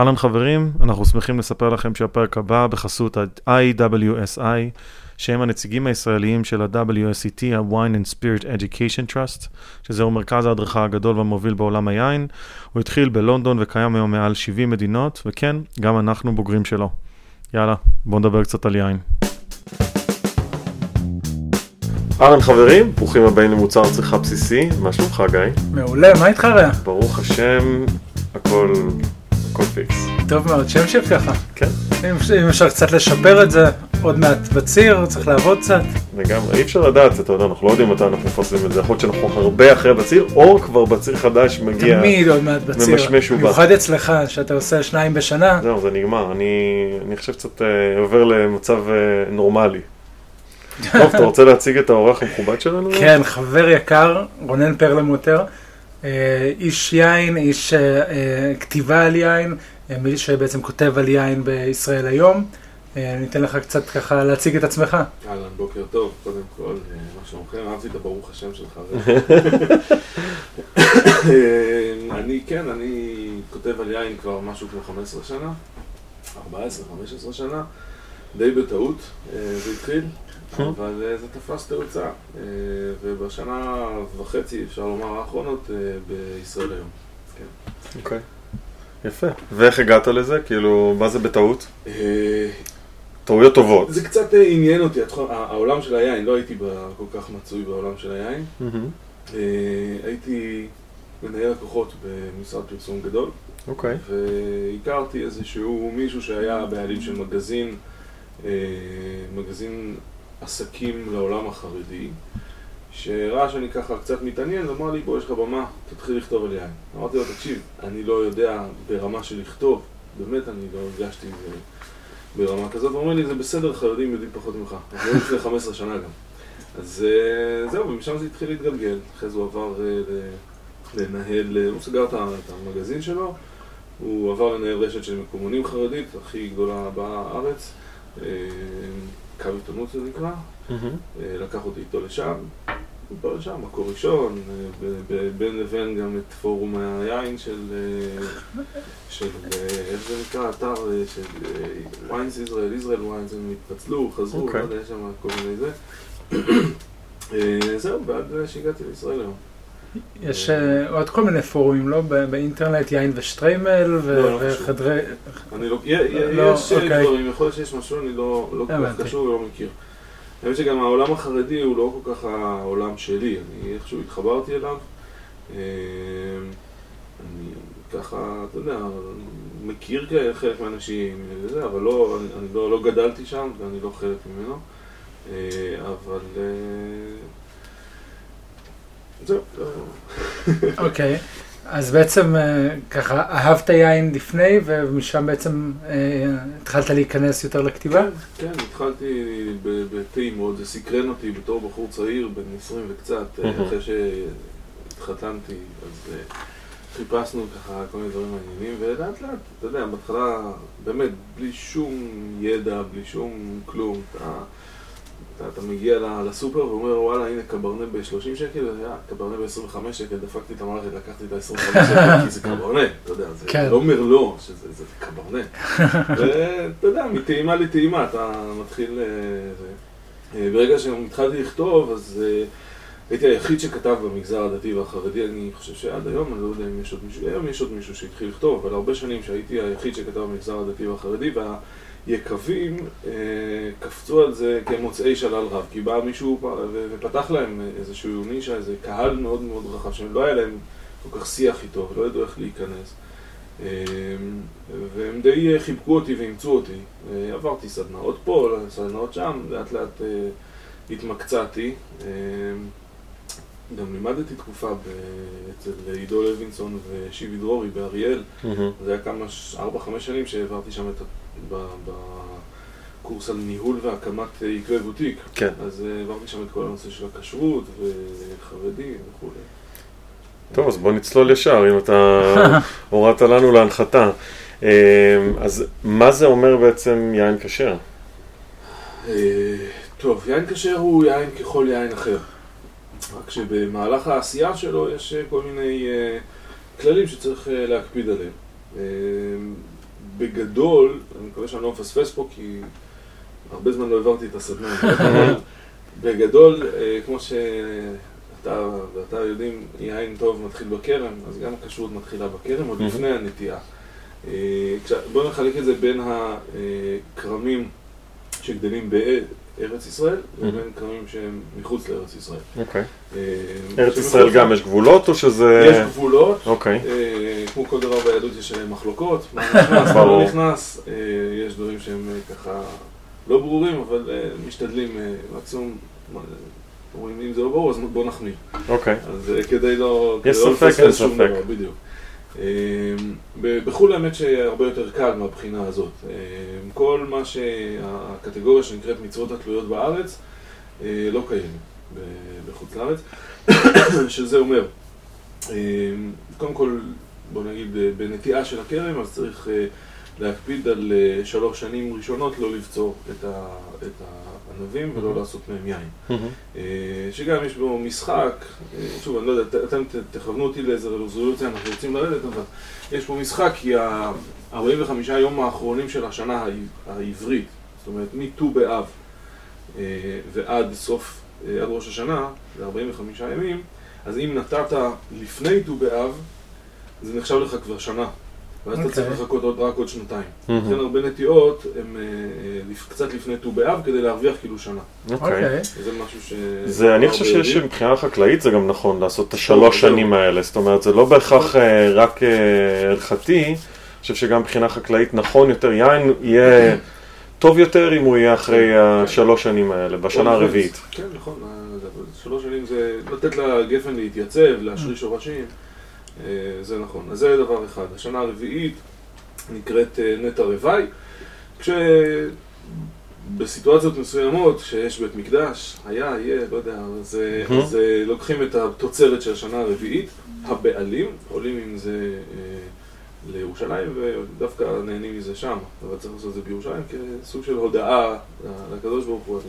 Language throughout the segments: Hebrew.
אהלן חברים, אנחנו שמחים לספר לכם שהפרק הבא בחסות ה-IWSI, שהם הנציגים הישראליים של ה-WSET, ה-Wine and Spirit Education Trust, שזהו מרכז ההדרכה הגדול והמוביל בעולם היין. הוא התחיל בלונדון וקיים היום מעל 70 מדינות, וכן, גם אנחנו בוגרים שלו. יאללה, בואו נדבר קצת על יין. אהלן חברים, ברוכים הבאים למוצר צריכה בסיסי, מה שלומך גיא? מעולה, מה איתך רע? ברוך השם, הכל, הכל פיקס. טוב מאוד, שימשיך ככה. כן, אם אפשר קצת לשפר את זה, עוד מעט בציר, צריך לעבוד קצת. לגמרי, אי אפשר לדעת, אתה יודע, אנחנו לא יודעים מתי אנחנו מפרסמים את זה, יכול להיות שאנחנו הרבה אחרי בציר, או כבר בציר חדש מגיע. תמיד עוד מעט בציר. ממשמש ובא. במיוחד אצלך, שאתה עושה שניים בשנה. זהו, זה נגמר, אני, אני חושב קצת אה, עובר למצב אה, נורמלי. טוב, אתה רוצה להציג את האורח המכובד שלנו? כן, חבר יקר, רונן פרלמוטר, איש יין, איש אה, אה, כתיבה על יין, אה, מי שבעצם כותב על יין בישראל היום. אה, אני אתן לך קצת ככה להציג את עצמך. אהלן, בוקר טוב, קודם כל, אה, מה שלומכם? אהבתי את הברוך השם שלך. אה, אני, כן, אני כותב על יין כבר משהו כמו 15 שנה, 14-15 שנה, די בטעות אה, זה התחיל, אבל אה, זה תפס תאוצה, אה, ובשנה וחצי, אפשר לומר, האחרונות, אה, בישראל היום. כן. אוקיי. יפה. ואיך הגעת לזה? כאילו, מה זה בטעות? אה, טעויות טובות. זה קצת אה, עניין אותי, העולם של היין, לא הייתי כל כך מצוי בעולם של היין. אה, הייתי מנהל לקוחות במשרד פרסום גדול, אוקיי. והכרתי איזשהו מישהו שהיה הבעלים של מגזין, אה, מגזין עסקים לעולם החרדי, שראה שאני ככה קצת מתעניין, אמר לי, בוא, יש לך במה, תתחיל לכתוב על יין. אמרתי לו, תקשיב, אני לא יודע ברמה של לכתוב, באמת אני לא הרגשתי ברמה כזאת, אומר לי, זה בסדר, חרדים יודעים פחות ממך. זה היה לפני 15 שנה גם. אז אה, זהו, ומשם זה התחיל להתגלגל. אחרי זה הוא עבר אה, לנהל, אה, הוא סגר את המגזין שלו, הוא עבר לנהל רשת של מקומונים חרדית, הכי גדולה בארץ, קו עיתונות זה נקרא. אה, לקח אותי איתו לשם, הוא בא לשם, מקור ראשון, אה, בין לבין גם את פורום היין של, אה, של, איך זה נקרא, אתר של ויינס ישראל, ישראל ויינס, הם התפצלו, חזרו, אוקיי. לא יודע, יש שם כל מיני זה. זהו, ועד שהגעתי לישראל היום. יש אה, עוד כל מיני פורומים, לא? באינטרנט, יין ושטריימל לא, לא. וחדרי... אני לא, לא, יש אה, אוקיי. דברים, יכול להיות שיש משהו, אני לא כל כך. קשור ולא מכיר. האמת שגם העולם החרדי הוא לא כל כך העולם שלי, אני איכשהו התחברתי אליו. אה, אני ככה, אתה יודע, מכיר חלק מהאנשים, אבל לא, אני, לא, גדלתי שם ואני לא חלק ממנו. אבל... אה, זהו, לא- אוקיי. אז בעצם אה, ככה אהבת יין לפני ומשם בעצם אה, התחלת להיכנס יותר לכתיבה? כן, התחלתי ב- בטעימות, זה סקרן אותי בתור בחור צעיר, בן 20 וקצת, אה. אחרי שהתחתנתי, אז אה, חיפשנו ככה כל מיני דברים מעניינים, ולאט לאט, אתה יודע, בהתחלה, באמת, בלי שום ידע, בלי שום כלום, אתה, אתה, אתה מגיע לסופר ואומר, וואלה, הנה קברנה ב-30 שקל, אה, קברנה ב-25 שקל, דפקתי את המערכת, לקחתי את ה-25 שקל, כי זה קברנה, אתה יודע, זה כן. לא אומר לא, שזה זה קברנה. ואתה יודע, מטעימה לטעימה אתה מתחיל... אה. אה, ברגע שהתחלתי לכתוב, אז הייתי היחיד שכתב במגזר הדתי והחרדי, אני חושב שעד היום, אני לא יודע אם יש עוד מישהו, היום יש עוד מישהו שהתחיל לכתוב, אבל הרבה שנים שהייתי היחיד שכתב במגזר הדתי והחרדי, והיקבים אה, קפצו על זה כמוצאי שלל רב, כי בא מישהו ופתח להם איזשהו נישה, איזה קהל מאוד מאוד רחב, שלא היה להם כל כך שיח איתו, ולא ידעו איך להיכנס. אמ, והם די אה, חיבקו אותי ואימצו אותי. אה, עברתי סדנאות פה, סדנאות שם, לאט לאט אה, התמקצעתי. אמ, גם לימדתי תקופה ב- אצל עידו לוינסון ושיבי דרורי באריאל. זה היה כמה, ארבע, חמש שנים שהעברתי שם את ה... ב- בקורס על ניהול והקמת אה, יקבי בוטיק. כן. אז אה, העברתי שם את כל הנושא של הכשרות וחרדים וכולי. טוב, אז בוא נצלול ישר, אם אתה הורדת לנו להנחתה. אה, אז מה זה אומר בעצם יין כשר? אה, טוב, יין כשר הוא יין ככל יין אחר. רק שבמהלך העשייה שלו יש אה, כל מיני אה, כללים שצריך אה, להקפיד עליהם. בגדול, אני מקווה שאני לא מפספס פה, כי הרבה זמן לא העברתי את הסדנה, בגדול, כמו שאתה ואתה יודעים, יין טוב מתחיל בכרם, אז גם הכשרות מתחילה בכרם, עוד Mhm. לפני הנטיעה. כש- בואו נחלק את זה בין הכרמים שגדלים בארץ ישראל, לבין כרמים שהם מחוץ לארץ ישראל. אוקיי. אה, ארץ ישראל גם יש גבולות או שזה... יש גבולות, אוקיי. אה, כמו כל דבר ביהדות יש עליהם מחלוקות, מה נכנס, מה. לא נכנס, אה, יש דברים שהם אה, ככה לא ברורים, אבל אה, משתדלים אה, מקסימום, אומרים אם זה לא ברור אז בואו נחמיר, אוקיי. אז אה, כדי לא יש לא ספק, אין ספק. בדיוק. ב- בחו"ל האמת שהרבה יותר קל מהבחינה הזאת, אה, כל מה שהקטגוריה שנקראת מצוות התלויות בארץ אה, לא קיימת בחוץ לארץ, שזה אומר אה, קודם כל, בוא נגיד, בנטיעה של הכרם, אז צריך אה, להקפיד על אה, שלוש שנים ראשונות לא לבצור את ה- את הענבים ולא לעשות מהם יין. אה, שגם יש בו משחק, אה, שוב, אני לא יודע, אתם תכוונו אותי לאיזה רזולוציה אנחנו רוצים לרדת, אבל יש פה משחק כי ה-45 יום האחרונים של השנה העב- העברית, זאת אומרת מט"ו באב ועד סוף, עד ראש השנה, זה 45 ימים, אז אם נתת לפני ט"ו באב, זה נחשב לך כבר שנה. ואז אתה אוקיי. צריך לחכות עוד, רק עוד שנתיים. לכן הרבה נטיעות הם אה, אה, קצת לפני ט"ו באב כדי להרוויח כאילו שנה. אוקיי. אוקיי. זה משהו ש... זה, אני חושב שיש. מבחינה חקלאית זה גם נכון לעשות את השלוש. שנים האלה, זאת אומרת זה לא בהכרח אה, רק הלכתי, אני חושב שגם מבחינה חקלאית נכון יותר, יין יהיה טוב יותר אם הוא יהיה אחרי השלוש שנים האלה, בשנה הרביעית. כן, נכון. שלוש שנים זה לתת לגפן להתייצב, להשריש שורשים. אה, זה נכון. אז זה דבר אחד. השנה הרביעית נקראת אה, נטע רוואי, כשבסיטואציות מסוימות, שיש בית מקדש, היה, יהיה, לא יודע, אז, אה. אז לוקחים את התוצרת של השנה הרביעית, הבעלים, עולים עם זה אה, לירושלים ודווקא נהנים מזה שם, אבל צריך לעשות את זה בירושלים כסוג של הודעה לקדוש ברוך הוא.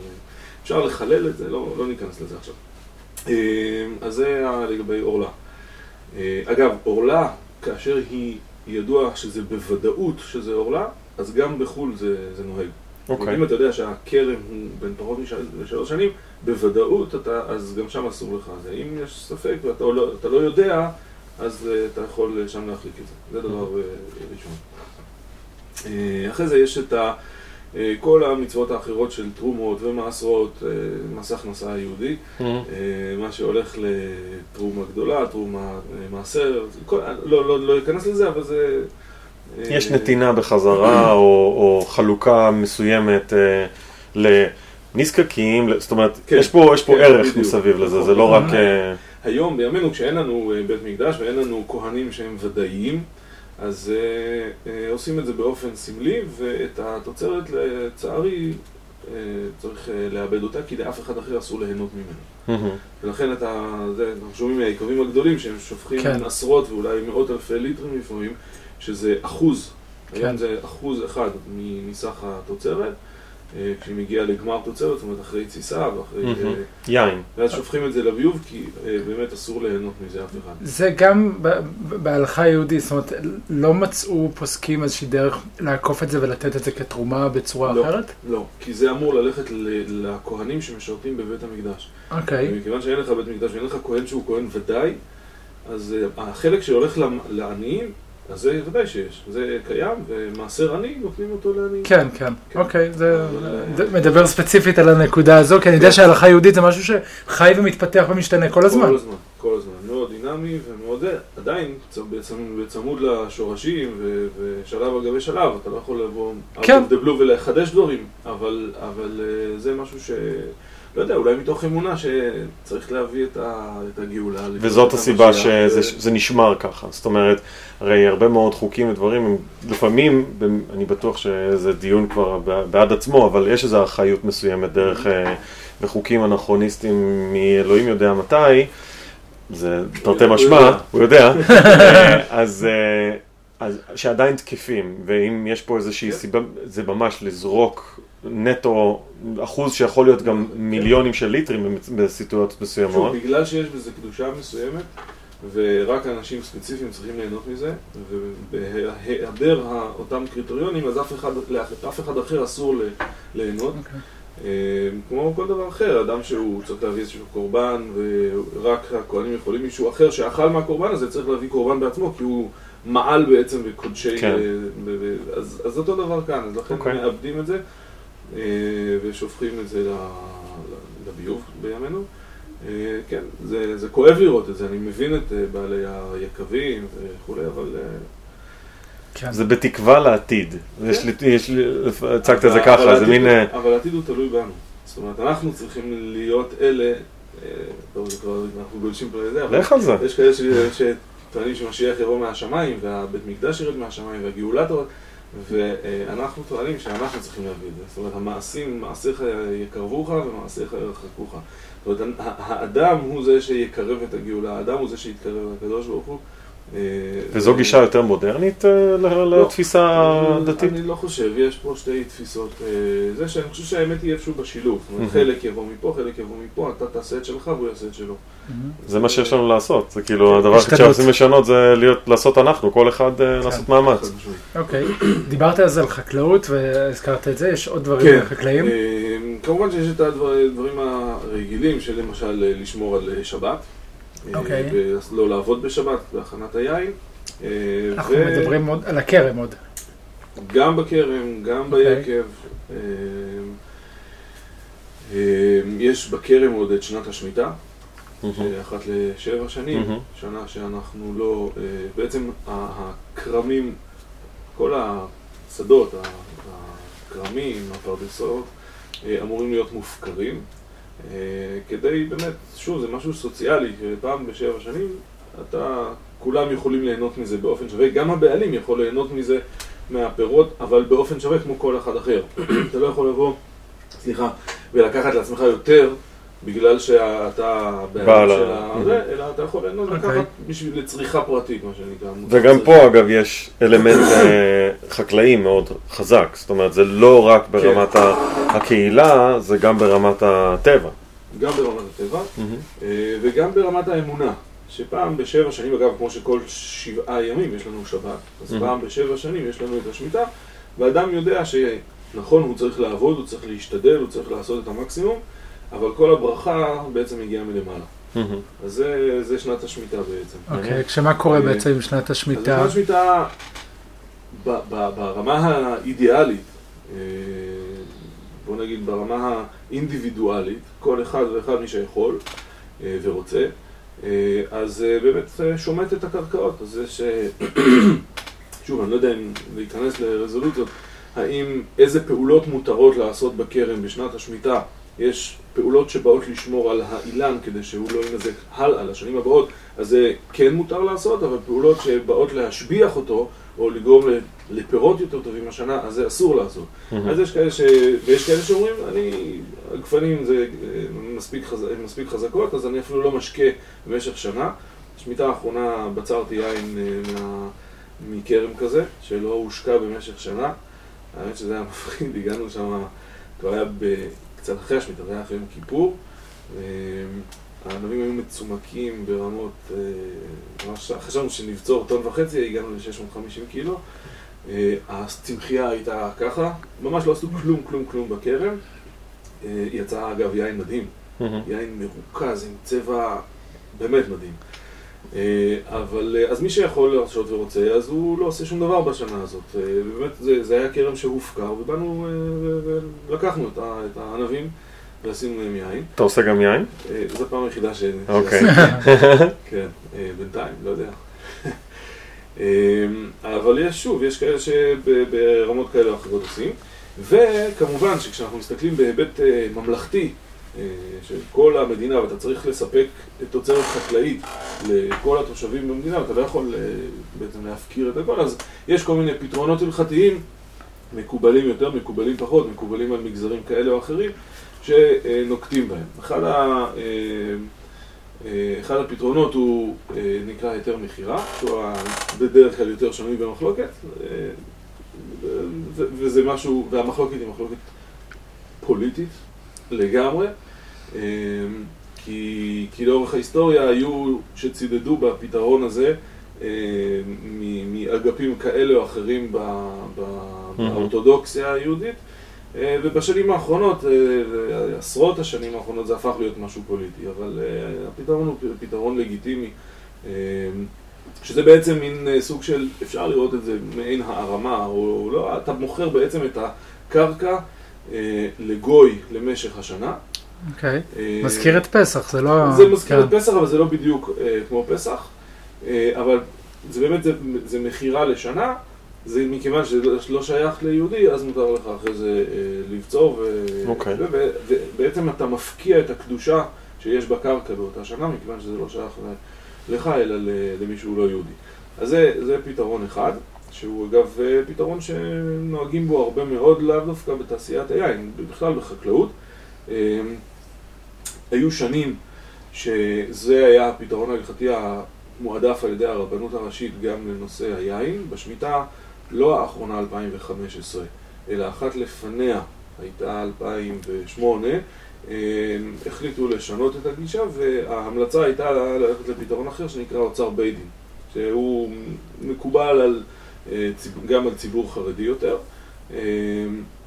אפשר לחלל את זה, לא, לא ניכנס לזה עכשיו. אה, אז זה לגבי עורלה. אה, אגב, עורלה, כאשר היא ידוע שזה בוודאות שזה עורלה, אז גם בחו"ל זה, זה נוהג. אוקיי. אם אתה יודע שהכרם הוא בין פחות משל- משלוש שנים, בוודאות, אתה, אז גם שם אסור לך. זה. אם יש ספק ואתה לא, אתה לא יודע, אז אה, אתה יכול אה, שם להחליק את זה. זה דבר ראשון. אחרי זה יש את ה, כל המצוות האחרות של תרומות ומעשרות, אה, מס הכנסה היהודי, מהמם. אה, מה שהולך לתרומה גדולה, תרומה אה, מעשר, כל, לא, לא, לא אכנס לזה, אבל זה... אה, יש נתינה בחזרה או, או חלוקה מסוימת אה, לנזקקים, זאת אומרת, כן, יש פה, יש פה כן, ערך בדיוק. מסביב לזה, נכון. זה לא רק... אה, היום, בימינו, כשאין לנו אה, בית מקדש ואין לנו כהנים שהם ודאיים, אז אה, אה, עושים את זה באופן סמלי, ואת התוצרת, לצערי, אה, צריך אה, לאבד אותה, כי לאף אחד אחר אסור ליהנות ממנו. מהמם. ולכן את ה... זה, אנחנו שומעים מהיקבים הגדולים שהם שופכים כן. עשרות ואולי מאות אלפי ליטרים לפעמים, שזה אחוז, כן. היום זה אחוז אחד מסך התוצרת, כשהיא מגיעה לגמר תוצרת, זאת אומרת אחרי תסיסה ואחרי... אה, יין. ואז שופכים את זה לביוב, כי אה, באמת אסור ליהנות מזה אף אחד. זה גם בהלכה היהודית, זאת אומרת, לא מצאו פוסקים איזושהי דרך לעקוף את זה ולתת את זה כתרומה בצורה לא. אחרת? לא, כי זה אמור ללכת ל- לכהנים שמשרתים בבית המקדש. אוקיי. ומכיוון שאין לך בית מקדש ואין לך כהן שהוא כהן ודאי, אז אה, החלק שהולך לעניים, אז זה ודאי שיש. זה קיים, ומעשר עני נותנים אותו לעניים. כן, כן, כן. אוקיי, זה אבל, זה אה, מדבר ספציפית על הנקודה הזו, כי אני יודע כן. שההלכה היהודית זה משהו שחי ומתפתח ומשתנה כל הזמן. כל הזמן, כל הזמן. מאוד דינמי ומאוד. עדיין, בצמוד, לשורשים ושלב על גבי שלב, אתה לא יכול לבוא כן. ולחדש דברים, אבל, אבל אה, זה משהו ש... לא יודע, אולי מתוך אמונה שצריך להביא את, ה, את הגאולה. וזאת הסיבה שזה נשמר ככה. זאת אומרת, הרי הרבה מאוד חוקים ודברים, הם לפעמים, אני בטוח שזה דיון כבר בעד עצמו, אבל יש איזו אחריות מסוימת דרך, אה, וחוקים אנכרוניסטיים מאלוהים יודע מתי, זה תרתי משמע. הוא יודע, אה, אז... אה, אז שעדיין תקפים, ואם יש פה איזושהי כן. סיבה, זה ממש לזרוק נטו אחוז שיכול להיות גם. מיליונים של ליטרים בסיטואציות מסוימות. שוב, בגלל שיש בזה קדושה מסוימת, ורק אנשים ספציפיים צריכים ליהנות מזה, ובהיעדר אותם קריטריונים, אז אף אחד, אף אחד אחר אסור ליהנות. Okay. אוקיי. כמו כל דבר אחר, אדם שהוא צריך להביא איזשהו קורבן, ורק הכהנים יכולים, מישהו אחר שאכל מהקורבן הזה צריך להביא קורבן בעצמו, כי הוא מעל בעצם בקודשי... כן. אז, אז אותו דבר כאן, אז לכן okay. אוקיי. מאבדים את זה, ושופכים את זה לביוב בימינו. אה, כן, זה, זה כואב לראות את זה, אני מבין את אה, בעלי היקבים וכולי, אבל... אה, כן. זה בתקווה לעתיד. כן. יש לי, יש לי, הצגת את זה ככה, זה מין... אבל העתיד הוא תלוי בנו. זאת אומרת, אנחנו צריכים להיות אלה, טוב, זה כבר, אנחנו גולשים פה לזה, אבל... לך על זה. יש כאלה שטוענים שמשיח יבוא מהשמיים, והבית מקדש ירד מהשמיים, והגאולה תורד, ואנחנו טוענים שאנחנו צריכים להביא את זה. זאת אומרת, המעשים, מעשיך יקרבוך ומעשיך ירחקוך. זאת אומרת, האדם הוא זה שיקרב את הגאולה, האדם הוא זה שיתקרב לקדוש ברוך הוא. אה, וזו גישה יותר מודרנית אה, לא, לתפיסה הדתית? אני לא חושב, יש פה שתי תפיסות. אה, זה שאני חושב שהאמת היא איפשהו בשילוב. אומרת, חלק יבוא מפה, חלק יבוא מפה, אתה תעשה את שלך והוא יעשה את שלו. זה מה שיש לנו לעשות, זה כאילו הדבר היחיד שרוצים לשנות זה לעשות אנחנו, כל אחד כן. לעשות מאמץ. אוקיי, דיברת אז על חקלאות והזכרת את זה, יש עוד דברים כן. חקלאיים? כמובן שיש את הדברים הרגילים של למשל לשמור על שבת. אוקיי. לא לעבוד בשבת, בהכנת היין. אה, אנחנו ו... מדברים עוד על הכרם עוד. גם בכרם, גם אוקיי. ביקב. אה, אה, יש בכרם עוד את שנת השמיטה, אחת לשבע שנים, שנה שאנחנו לא, בעצם הכרמים, כל השדות, הכרמים, הפרדסות, אמורים להיות מופקרים. אה, כדי באמת, שוב, זה משהו סוציאלי, פעם בשבע שנים אתה, כולם יכולים ליהנות מזה באופן שווה, גם הבעלים יכול ליהנות מזה מהפירות, אבל באופן שווה כמו כל אחד אחר. אתה לא יכול לבוא, סליחה, ולקחת לעצמך יותר בגלל שאתה בעלים של הזה, אלא אתה יכול ליהנות אוקיי. לקחת בשביל לצריכה פרטית, מה שנקרא. וגם פה אגב יש אלמנט אה, חקלאי מאוד חזק, זאת אומרת זה לא רק כן. ברמת הקהילה, זה גם ברמת הטבע. גם ברמת הטבע, אה, וגם ברמת האמונה. שפעם בשבע שנים, אגב, כמו שכל שבעה ימים יש לנו שבת, אז פעם בשבע שנים יש לנו את השמיטה, ואדם יודע שנכון, הוא צריך לעבוד, הוא צריך להשתדל, הוא צריך לעשות את המקסימום, אבל כל הברכה בעצם מגיעה מלמעלה. אז זה, זה שנת השמיטה בעצם. אוקיי, okay, כשמה קורה אה, בעצם עם שנת השמיטה? שנת השמיטה, ברמה האידיאלית, אה, בוא נגיד ברמה האינדיבידואלית, כל אחד ואחד מי שיכול אה, ורוצה, אז באמת שומט את הקרקעות. אז זה ש... שוב, אני לא יודע אם להיכנס לרזולוציות, האם, איזה פעולות מותרות לעשות בכרם בשנת השמיטה יש פעולות שבאות לשמור על האילן כדי שהוא לא ינזק הלאה לשנים הבאות, אז זה כן מותר לעשות, אבל פעולות שבאות להשביח אותו, או לגרום לפירות יותר טובים השנה, אז זה אסור לעשות. Mm-hmm. אז יש כאלה, ש... ויש כאלה שאומרים, אני, הגפנים זה אה, מספיק, חז... מספיק חזקות, אז אני אפילו לא משקה במשך שנה. בשמיטה האחרונה בצרתי יין אה, מה... מכרם כזה, שלא הושקע במשך שנה. האמת שזה היה מפחיד, הגענו שם, כבר היה ב... קצת אחרי השמיטה, זה היה אחרי יום כיפור. הענבים היו מצומקים ברמות, אה, ממש חשבנו שנבצור טון וחצי, הגענו ל-650 קילו. אה, הצמחייה הייתה ככה, ממש לא עשו כלום, כלום, כלום בכרם. אה, יצא אגב יין מדהים, יין מרוכז עם צבע באמת מדהים. אבל אז מי שיכול להרשות ורוצה, אז הוא לא עושה שום דבר בשנה הזאת. ובאמת זה, זה היה כרם שהופקר, ובאנו ולקחנו את הענבים. ועשינו מהם יין. אתה עושה גם יין? אה, זו הפעם היחידה ש... אוקיי. כן, אה, בינתיים, לא יודע. אה, אבל יש, שוב, יש כאלה שברמות כאלה או אחרות עושים. וכמובן שכשאנחנו מסתכלים בהיבט ממלכתי של כל המדינה, ואתה צריך לספק תוצרת חקלאית לכל התושבים במדינה, ואתה לא יכול בעצם להפקיר את הכל, אז יש כל מיני פתרונות הלכתיים, מקובלים יותר, מקובלים פחות, מקובלים על מגזרים כאלה או אחרים, שנוקטים בהם. אחד, ה, אה, אה, אחד הפתרונות הוא אה, נקרא היתר מכירה, שהוא בדרך כלל יותר שנוי במחלוקת, וזה משהו, והמחלוקת היא מחלוקת פוליטית לגמרי. כי, כי לאורך ההיסטוריה היו שצידדו בפתרון הזה אה, מ- מאגפים כאלה או אחרים ב- ב- באורתודוקסיה היהודית, אה, ובשנים האחרונות, אה, עשרות השנים האחרונות, זה הפך להיות משהו פוליטי, אבל אה, הפתרון הוא פתרון לגיטימי. אה, שזה בעצם מין סוג של, אפשר לראות את זה מעין הערמה, או לא, אתה מוכר בעצם את הקרקע לגוי למשך השנה. אוקיי. אה, מזכיר את פסח, זה לא... זה מזכיר כן. את פסח, אבל זה לא בדיוק אה, כמו פסח. אה, אבל זה באמת, זה, זה מכירה לשנה, זה מכיוון שזה לא שייך ליהודי, אז מותר לך אחרי זה אה, לבצור, ו- אוקיי. ו- ו- ובעצם אתה מפקיע את הקדושה שיש בקרקע באותה שנה, מכיוון שזה לא שייך ל- לך, אלא למישהו לא יהודי. אז זה, זה פתרון אחד, שהוא אגב אה, פתרון שנוהגים בו הרבה מאוד, לאו דווקא בתעשיית היין, בכלל בחקלאות. אה, היו שנים שזה היה הפתרון ההלכתי המועדף על ידי הרבנות הראשית גם לנושא היין. בשמיטה לא האחרונה 2015, אלא אחת לפניה, הייתה 2008, אה, החליטו לשנות את הגישה וההמלצה הייתה ללכת לפתרון אחר שנקרא אוצר בית דין, שהוא מקובל על, גם על ציבור חרדי יותר. אה,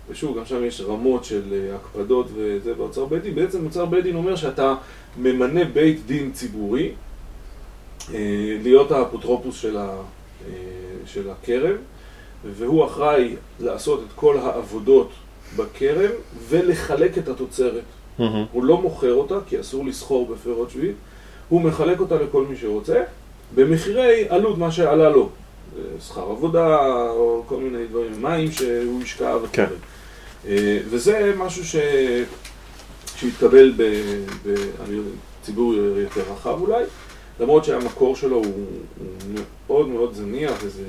ושוב, גם שם יש רמות של אה, הקפדות וזה באוצר בית דין. בעצם אוצר בית דין אומר שאתה ממנה בית דין ציבורי אה, להיות האפוטרופוס של, ה, אה, של הכרם, והוא אחראי לעשות את כל העבודות בכרם ולחלק את התוצרת. מהמם. הוא לא מוכר אותה, כי אסור לסחור בפירות שביעית, הוא מחלק אותה לכל מי שרוצה, במחירי עלות מה שעלה לו. שכר עבודה, או כל מיני דברים, מים שהוא השקע וכו'. כן. אה, וזה משהו ש... שהתקבל ב... ב... אני יודע, ציבור יותר רחב אולי, למרות שהמקור שלו הוא, הוא מאוד מאוד זניח, וזה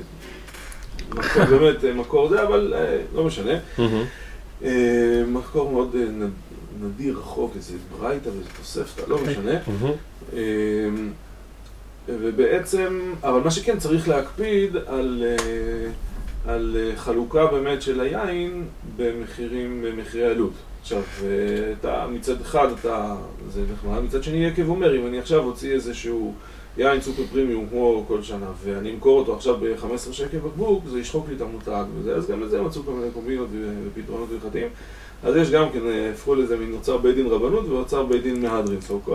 מקור, באמת אה, מקור זה, אבל אה, לא משנה. מקור מאוד נדיר, רחוק, איזה ברייתא ואיזה תוספתא, לא משנה. ובעצם, אבל מה שכן צריך להקפיד על, אה, על אה, חלוקה באמת של היין במחירים, במחירי עלות. עכשיו, אה, אתה מצד אחד אתה, זה נחמד, מצד שני יקב אומר, אם אני עכשיו אוציא איזשהו יין סופר פרימיום כמו כל שנה, ואני אמכור אותו עכשיו ב-15 שקל בקבוק, זה ישחוק לי את המותג וזה, אז גם לזה מצאו כל מיני קומבינות ופתרונות הלכתיים. אז יש גם כן, אה, הפכו לזה מין אוצר בית דין רבנות ואוצר בית דין מהדרין, called.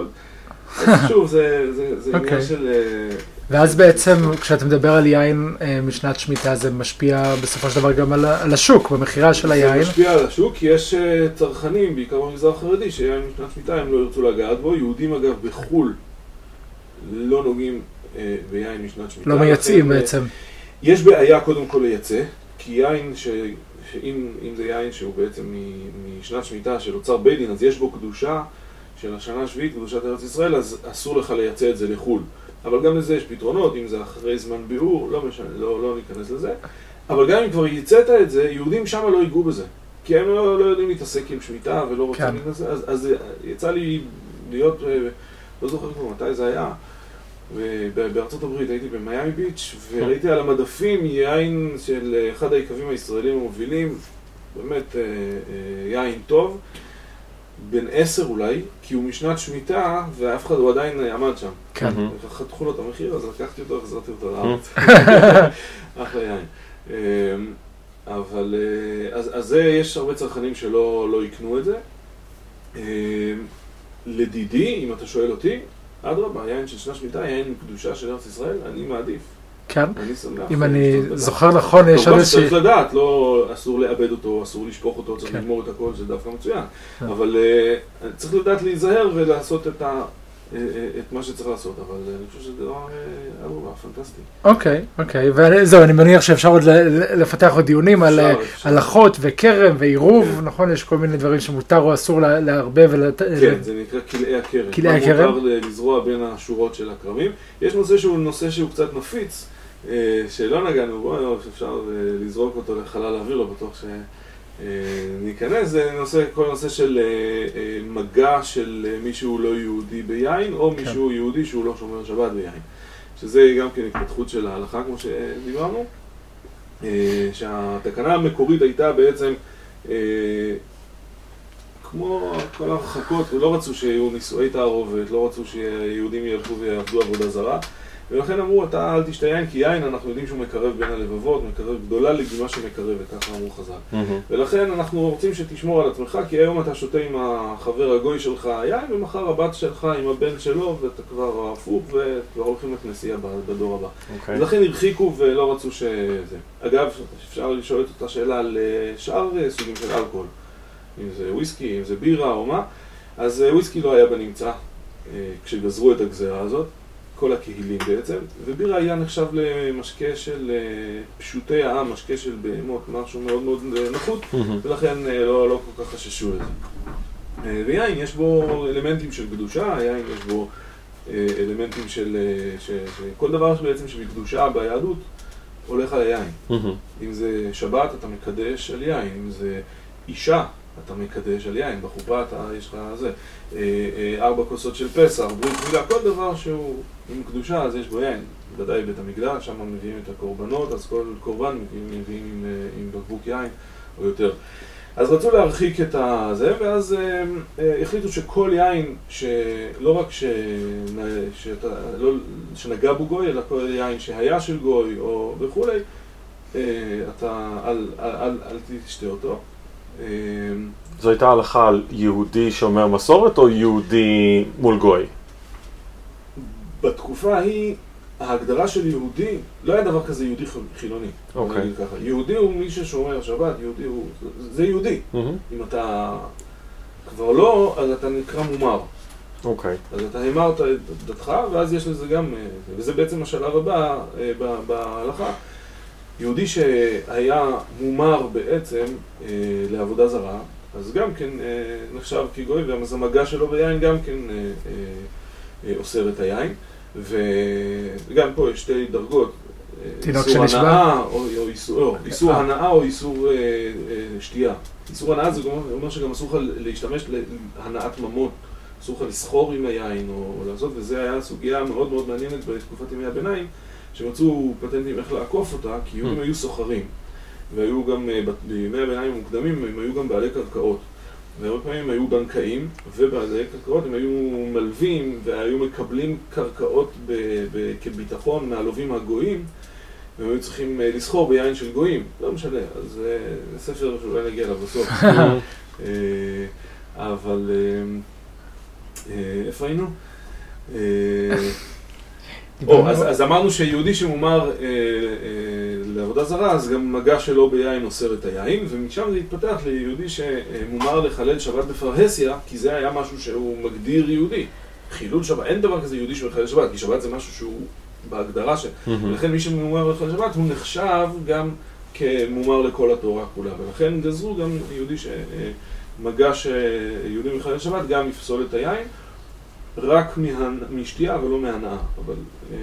אז שוב, זה, זה, זה עניין אוקיי. של... אה, ואז בעצם, כשאתה מדבר על יין אה, משנת שמיטה, זה משפיע בסופו של דבר גם על על השוק, במכירה של היין. זה משפיע על השוק, כי יש צרכנים, בעיקר במגזר החרדי, שיין משנת שמיטה הם לא ירצו לגעת בו. יהודים אגב בחו"ל לא נוגעים אה, ביין משנת שמיטה. לא מייצאים בעצם. יש בעיה קודם כל לייצא, כי יין, ש... שאם אם זה יין שהוא בעצם משנת שמיטה של אוצר בית דין, אז יש בו קדושה של השנה השביעית, קדושת ארץ ישראל, אז אסור לך לייצא את זה לחו"ל. אבל גם לזה יש פתרונות, אם זה אחרי זמן ביעור, לא משנה, לא, לא ניכנס לזה. אבל גם אם כבר ייצאת את זה, יהודים שמה לא ייגעו בזה. כי הם לא, לא יודעים להתעסק עם שמיטה ולא רוצים כן. להתעסק, אז, אז יצא לי להיות, אה, לא זוכר כבר מתי זה היה, ובארצות הברית הייתי במיאמי ביץ', וראיתי על המדפים יין של אחד היקבים הישראלים המובילים, באמת אה, אה, יין טוב, בן עשר אולי, כי הוא משנת שמיטה, ואף אחד, הוא עדיין אה, עמד שם. כן. חתכו לו את המחיר, אז לקחתי אותו והחזרתי אותו לארץ. אחלה יין. אמ, אבל, אז, אז זה, יש הרבה צרכנים שלא לא יקנו את זה. אמ, לדידי, אם אתה שואל אותי, אדרבה, יין של שנה שמיטה, יין קדושה של ארץ ישראל, אני מעדיף. כן. אני שמח. אם אני. זוכר נכון, יש עוד איזושהי... שצריך לדעת, לא, אסור לאבד אותו, אסור לשפוך אותו, צריך כן. לגמור את הכל, זה דווקא מצוין. כן. אבל אה, צריך לדעת להיזהר ולעשות את, ה, את מה שצריך לעשות, אבל אה, אני חושב שזה דבר, אה, אדרבה, פנטסטי. אוקיי, אוקיי. וזהו, אני מניח שאפשר עוד לפתח עוד דיונים על אפשר, אה. הלכות וכרם ועירוב, כן. נכון? יש כל מיני דברים שמותר או אסור לערבב ולת... כן, זה נקרא כלאי הכרם. כלאי הכרם? מותר לזרוע בין השורות של הכרמים. יש נושא שהוא נושא שהוא קצת נפיץ, אה, שלא נגענו בו, אפשר אה, לזרוק אותו לחלל האוויר, לא בטוח שניכנס. זה נושא, כל נושא של אה, אה, מגע של אה, מישהו לא יהודי ביין, או כן. מישהו יהודי שהוא לא שומר שבת ביין. שזה גם כן התפתחות של ההלכה, כמו שדיברנו. אה, שהתקנה המקורית הייתה בעצם, אה, כמו כל ההרחקות, לא רצו שיהיו נישואי תערובת, לא רצו שיהודים ילכו ויעבדו עבודה זרה, ולכן אמרו, אתה אל תשתה יין, כי יין אנחנו יודעים שהוא מקרב בין הלבבות, מקרב גדולה לגימה שמקרבת, ככה אמרו חז"ל. ולכן אנחנו רוצים שתשמור על עצמך, כי היום אתה שותה עם החבר הגוי שלך יין, ומחר הבת שלך עם הבן שלו, ואתה כבר הפוך, וכבר הולכים לכנסייה בדור הבא. אוקיי. Okay. ולכן הרחיקו ולא רצו שזה. אגב, אפשר לשאול את אותה שאלה על אה, שאר אה, סוגים של אלכוהול. אם זה וויסקי, אם זה בירה או מה. אז אה, וויסקי לא היה בנמצא כשגזרו את הגזרה הזאת. כל הכהילים בעצם, ובירה היה נחשב למשקה של פשוטי העם, משקה של בהמות, משהו מאוד מאוד נחות, ולכן לא, לא כל כך חששו לזה. ויין, יש בו אלמנטים של קדושה, יין יש בו אלמנטים של... ש, כל דבר בעצם שבקדושה ביהדות הולך על היין. אם זה שבת אתה מקדש על יין, אם זה אישה אתה מקדש על יין, בחופה אתה, יש לך זה, ארבע כוסות של פסח, ברית מילה, כל דבר שהוא עם קדושה אז יש בו יין, ודאי בית המקדש, שם מביאים את הקורבנות, אז כל קורבן מביאים, מביאים עם, עם בקבוק יין או יותר. אז רצו להרחיק את הזה, ואז אה, אה, החליטו שכל יין, שלא רק ש... שאתה, לא, שנגע בו גוי, אלא כל יין שהיה של גוי או וכולי, אה, אתה אל, אל, אל, אל תשתה אותו. זו הייתה הלכה על יהודי שומר מסורת או יהודי מול גוי? בתקופה ההיא, ההגדרה של יהודי, לא היה דבר כזה יהודי חילוני. אוקיי. ככה. יהודי הוא מי ששומר שבת, יהודי הוא... זה יהודי. מהמם. אם אתה כבר לא, אז אתה נקרא מומר. אוקיי. אז אתה המרת את דתך, ואז יש לזה גם, אה, וזה בעצם השלב הבא אה, בהלכה. יהודי שהיה מומר בעצם אה, לעבודה זרה, אז גם כן אה, נחשב כגוי, ואז המגע שלו ביין גם כן אה, אה, אה, אוסר את היין. וגם פה יש שתי דרגות, אה, תינוק או איסור, אה. הנאה או איסור שתייה. איסור הנאה זה אומר שגם אסור לך להשתמש להנאת ממון. אסור לך לסחור עם היין או, לעשות, וזה היה סוגיה מאוד מאוד מעניינת בתקופת ימי הביניים, שמצאו פטנטים איך לעקוף אותה, כי יהודים היו סוחרים. והיו גם, אה, בימי הביניים המוקדמים, הם היו גם בעלי קרקעות. והרבה פעמים היו בנקאים, ובעלי קרקעות הם היו מלווים, והיו מקבלים קרקעות ב- ב- כביטחון מהלווים הגויים, והם היו צריכים אה, לסחור ביין של גויים. לא משנה, אז אה, זה ספר שאולי נגיע אליו בסוף. אה, אבל אה, אה, איפה היינו? אה, או, אז, אז אמרנו שיהודי שמומר אה, אה, לעבודה זרה, אז גם מגע שלו ביין אוסר את היין, ומשם זה התפתח ליהודי שמומר לחלל שבת בפרהסיה, כי זה היה משהו שהוא מגדיר יהודי. חילול שבת, אין דבר כזה יהודי שמחלל שבת, כי שבת זה משהו שהוא בהגדרה של... ולכן מי שמומר לחלל שבת הוא נחשב גם כמומר לכל התורה כולה, ולכן גזרו גם יהודי שמגע שיהודי מחלל שבת גם יפסול את היין. רק מה- משתייה ולא מהנאה, אבל אה,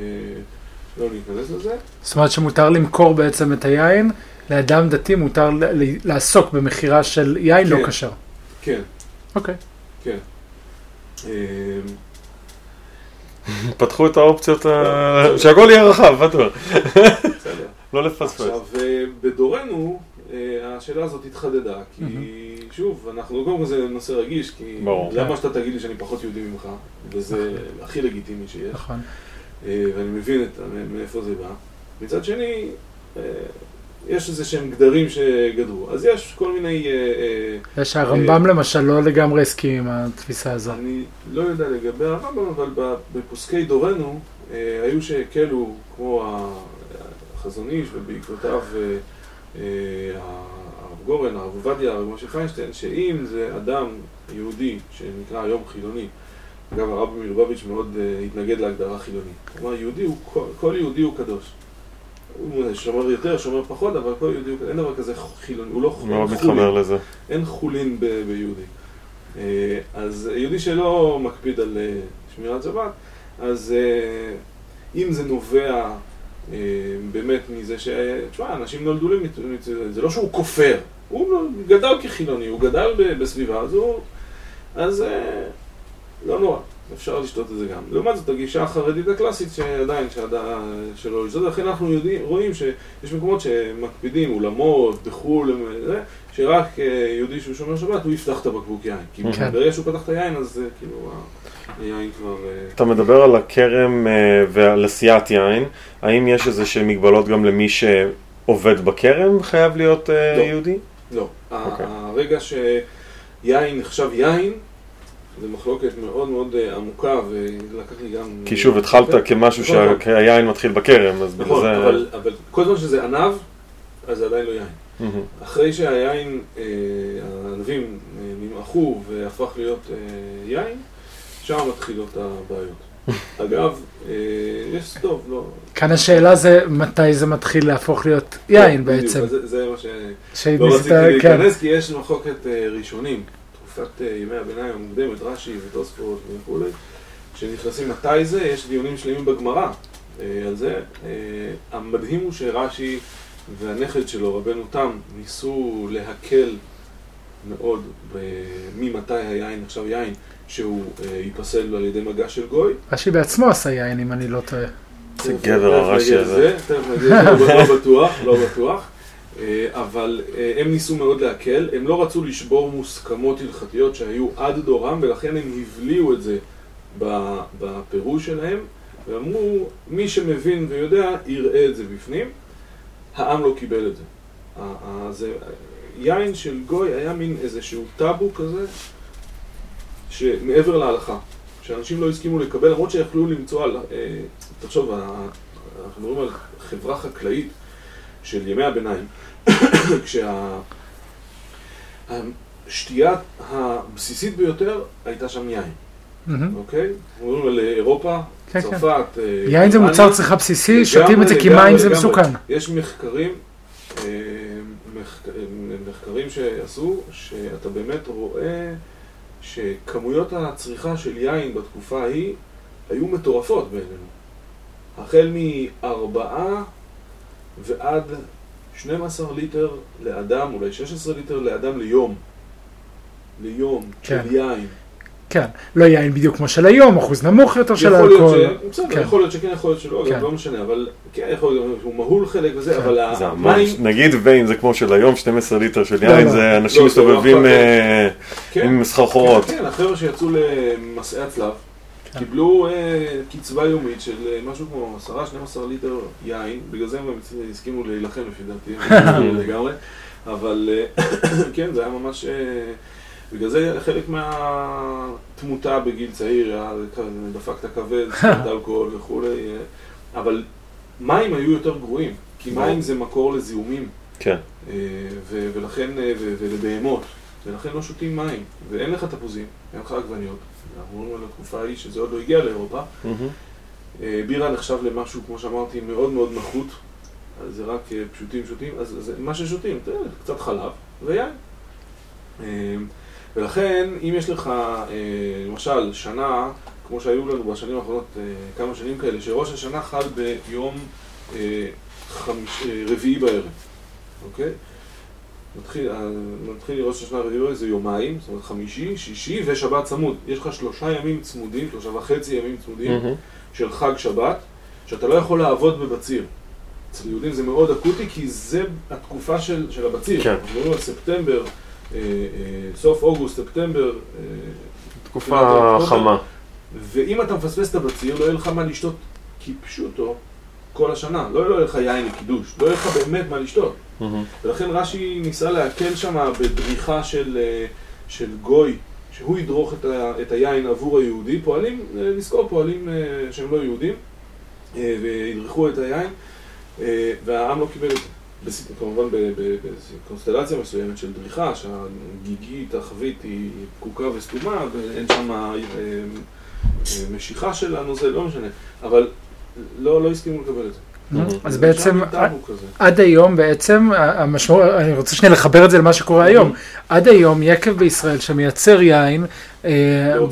לא ניכנס לזה. זאת אומרת שמותר למכור בעצם את היין, לאדם דתי מותר לעסוק במכירה של יין לא כן. כשר. כן, אוקיי. כן. אה, פתחו את האופציות, שהכל יהיה רחב, בטוח. בסדר. לא לפספס. עכשיו, אה, בדורנו, השאלה הזאת התחדדה, כי שוב, אנחנו, קודם כל זה נושא רגיש, כי. למה שאתה תגיד לי שאני פחות יהודי ממך, וזה הכי לגיטימי שיש, נכון. אה, ואני מבין את, מאיפה זה בא. מצד שני, אה, יש איזה שהם גדרים שגדרו. אז יש כל מיני... אה, אה, יש הרמב"ם למשל לא לגמרי הסכים עם התפיסה הזו. אני לא יודע לגבי הרמב"ם, אבל בפוסקי דורנו אה, היו שהקלו, כמו החזון איש ובעקבותיו אה, אה, הרב גורן, הרב עובדיה, הרב משה פיינשטיין, שאם זה אדם יהודי שנקרא היום חילוני, אגב הרב מלובביץ' מאוד אה, התנגד להגדרה חילוני. אמר יהודי הוא, כל, יהודי הוא קדוש. הוא שומר יותר, שומר פחות, אבל כל יהודי הוא קדוש. אין דבר כזה חילוני, הוא לא מאוד אין מתחבר לזה. אין חולין ב- ביהודי. אה, אז יהודי שלא מקפיד על אה, שמירת שבת, אז אה, אם זה נובע אה, באמת מזה ש... תשמע, אנשים נולדו למצ... מצ- זה לא שהוא כופר, הוא גדל כחילוני, הוא גדל בסביבה הזו, אז אה, לא נורא, אפשר לשתות את זה גם. לעומת זאת, הגישה החרדית הקלאסית שעדיין, שעדה, שלא לשתות, לכן אנחנו יודעים, רואים שיש מקומות שמקפידים, אולמות, בחו"ל, זה, שרק אה, יהודי שהוא שומר שבת, הוא יפתח את הבקבוק יין. כי כן. ברגע שהוא פתח את היין, אז אה, כאילו, היין כבר... אה, אתה מדבר על הכרם ועל עשיית יין, האם יש איזה שהן מגבלות גם למי שעובד בכרם חייב להיות לא. יהודי? לא. אוקיי. הרגע שיין נחשב יין, זו מחלוקת מאוד מאוד עמוקה, ולקח לי גם... כי שוב התחלת כמשהו נכון, נכון. שהיין מתחיל בכרם, אז בגלל נכון, זה... אבל, אבל כל זמן שזה ענב, אז זה עדיין לא יין. אחרי שהיין, אה, הענבים אה, נמעכו והפך להיות אה, יין, שם מתחילות הבעיות. אגב, אה, יש, טוב, לא... כאן השאלה זה מתי זה מתחיל להפוך להיות יין בדיוק, בעצם. אז זה, זה מה ש... לא רציתי כן. להיכנס, כי יש מחלוקת אה, ראשונים, תקופת אה, ימי הביניים המוקדמת, רש"י ותוספות וכולי, שנכנסים מתי זה, יש דיונים שלמים בגמרא אה, על זה. אה, המדהים הוא שרש"י והנכד שלו, רבנו תם, ניסו להקל מאוד ממתי היין נחשב יין, שהוא אה, ייפסל על ידי מגע של גוי. רש"י בעצמו עשה יין, אם אני לא טועה. זה גבר הרש"י הזה. תכף לזה, לא בטוח, לא בטוח. אה, אבל אה, הם ניסו מאוד להקל, הם לא רצו לשבור מוסכמות הלכתיות שהיו עד דורם, ולכן הם הבליעו את זה ב- בפירוש שלהם, ואמרו, מי שמבין ויודע, יראה את זה בפנים. העם לא קיבל את זה. זה- יין של גוי היה מין איזשהו טאבו כזה, שמעבר להלכה, שאנשים לא הסכימו לקבל, למרות שיכלו למצוא על... אה, תחשוב, אנחנו מדברים על חברה חקלאית של ימי הביניים, כשהשתייה הבסיסית ביותר הייתה שם יין. אוקיי? אנחנו מדברים על אירופה, כן, כן. צרפת, אה, יין זה. מוצר צריכה בסיסי, שותים את זה כי מים זה. מסוכן. יש מחקרים, אה, מחק- אה, מחקרים שעשו, שאתה באמת רואה שכמויות הצריכה של יין בתקופה ההיא היו מטורפות בעינינו. החל מארבעה ועד 12 ליטר לאדם, אולי 16 ליטר לאדם ליום. ליום, כן. של יין. כן, לא יין בדיוק כמו של היום, אחוז נמוך יותר של יכול להיות אלכוהול. בסדר, כן. יכול להיות שכן, יכול להיות שלא, כן. לא משנה, אבל כן, יכול להיות שהוא מהול חלק וזה, כן. אבל זה המים... ממש, נגיד ואם זה כמו של היום, 12 ליטר של יין, לא. זה אנשים לא, זה לא מסתובבים יכול אה, כן, עם סחרחורות. כן, כן, החבר'ה שיצאו למסעי הצלב, כן. קיבלו אה, קצבה יומית של אה, משהו כמו 10-12 ליטר יין, בגלל זה הם הסכימו להילחם לפי דעתי, לגמרי, אבל כן, זה היה ממש... בגלל זה חלק מהתמותה בגיל צעיר, היה כזה, דפקת כבד, שתית אלכוהול וכולי, אה, אבל מים היו יותר גרועים, כי. מים זה מקור לזיהומים. כן. אה, ו- ולכן, אה, ו- ולבהמות, ולכן לא שותים מים, ואין לך תפוזים, אין לך עגבניות. אנחנו מדברים על התקופה ההיא שזה עוד לא הגיע לאירופה. בירה נחשב למשהו, כמו שאמרתי, מאוד מאוד נחות, אז זה רק פשוטים פשוטים, אז זה מה ששותים, קצת חלב ויין. ולכן, אם יש לך, אה, למשל, שנה, כמו שהיו לנו בשנים האחרונות, אה, כמה שנים כאלה, שראש השנה חל ביום אה, חמיש, רביעי בערב, אוקיי? מתחיל, מתחיל ראש השנה הרביעי בערב זה יומיים, זאת אומרת חמישי, שישי ושבת צמוד. יש לך שלושה ימים צמודים, שלושה וחצי ימים צמודים מהמם. של חג שבת, שאתה לא יכול לעבוד בבציר. אצל יהודים זה מאוד אקוטי, כי זה התקופה של, של הבציר. כן. אנחנו מדברים על ספטמבר, סוף אוגוסט, ספטמבר, אה, תקופה חמה. ואם אתה מפספס את הבציר, לא יהיה לך מה לשתות כפשוטו כל השנה. לא יהיה לך יין לקידוש, לא יהיה לך באמת מה לשתות. ולכן רש"י ניסה להקל שם בדריכה של, אה, של גוי, שהוא ידרוך את, ה, את היין עבור היהודי. פועלים, אה, לזכור, פועלים אה, שהם לא יהודים, אה, וידרכו את היין, אה, והעם לא קיבל את זה. בס- כמובן בקונסטלציה מסוימת של דריכה, שהגיגית, החבית היא פקוקה וסתומה, ואין שם אה, אה, משיכה של הנוזל, לא משנה, אבל לא, לא הסכימו לקבל את זה. מהמם. אז בעצם. עד היום בעצם, המשמעות, אני רוצה שנייה לחבר את זה למה שקורה היום. עד היום יקב בישראל שמייצר יין, אה, לא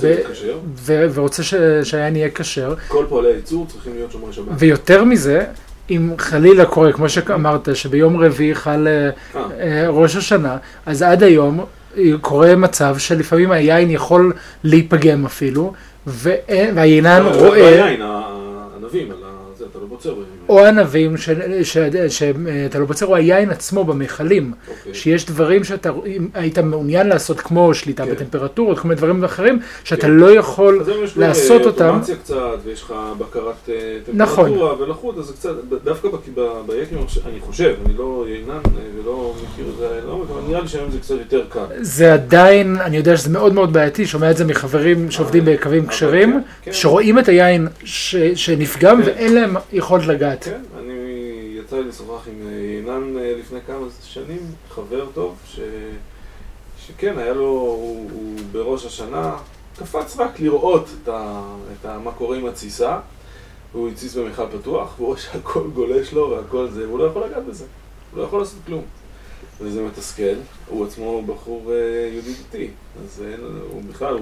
ורוצה שהיין יהיה כשר, כל פועלי הייצור צריכים להיות שומרי שבת. ויותר מזה, אם חלילה קורה, כמו שאמרת, שביום רביעי חל אה, אה, אה, ראש השנה, אז עד היום אה, קורה מצב שלפעמים היין יכול להיפגם אפילו, ואין- והיינן לא, לא רואה... היין, ה- הענבים, על ה- זה, אתה לא בוצר או ענבים שאתה לא בוצר, או היין עצמו במכלים. אוקיי. שיש דברים שאתה היית מעוניין לעשות, כמו שליטה כן. בטמפרטורות, כל מיני דברים אחרים, שאתה כן. לא יכול אז היום יש לו, לעשות אה, אותם. אוטומציה קצת, ויש לך בקרת אה, נכון. טמפרטורה ולחות, אז זה קצת, דווקא ביקים, אני חושב- אני לא יינן אה, ולא מכיר את זה לעומק, אבל נראה לי שהיום זה קצת יותר קל. זה עדיין, אני יודע שזה מאוד מאוד בעייתי, שומע את זה מחברים שעובדים בקווים כשרים, כן. שרואים את היין שנפגם. ואין להם יכולת לגעת. כן, אני יצא לי לשוחח עם אה, יינן אה, לפני כמה שנים, חבר טוב, ש... שכן, היה לו, הוא, הוא בראש השנה, קפץ רק לראות את, ה... את ה... מה קורה עם התסיסה, הוא התסיס במכל פתוח, והוא רואה שהכל גולש לו והכל זה, והוא לא יכול לגעת בזה, הוא לא יכול לעשות כלום. וזה מתסכל, הוא עצמו בחור אה, יהודי דתי, אז אין, הוא בכלל,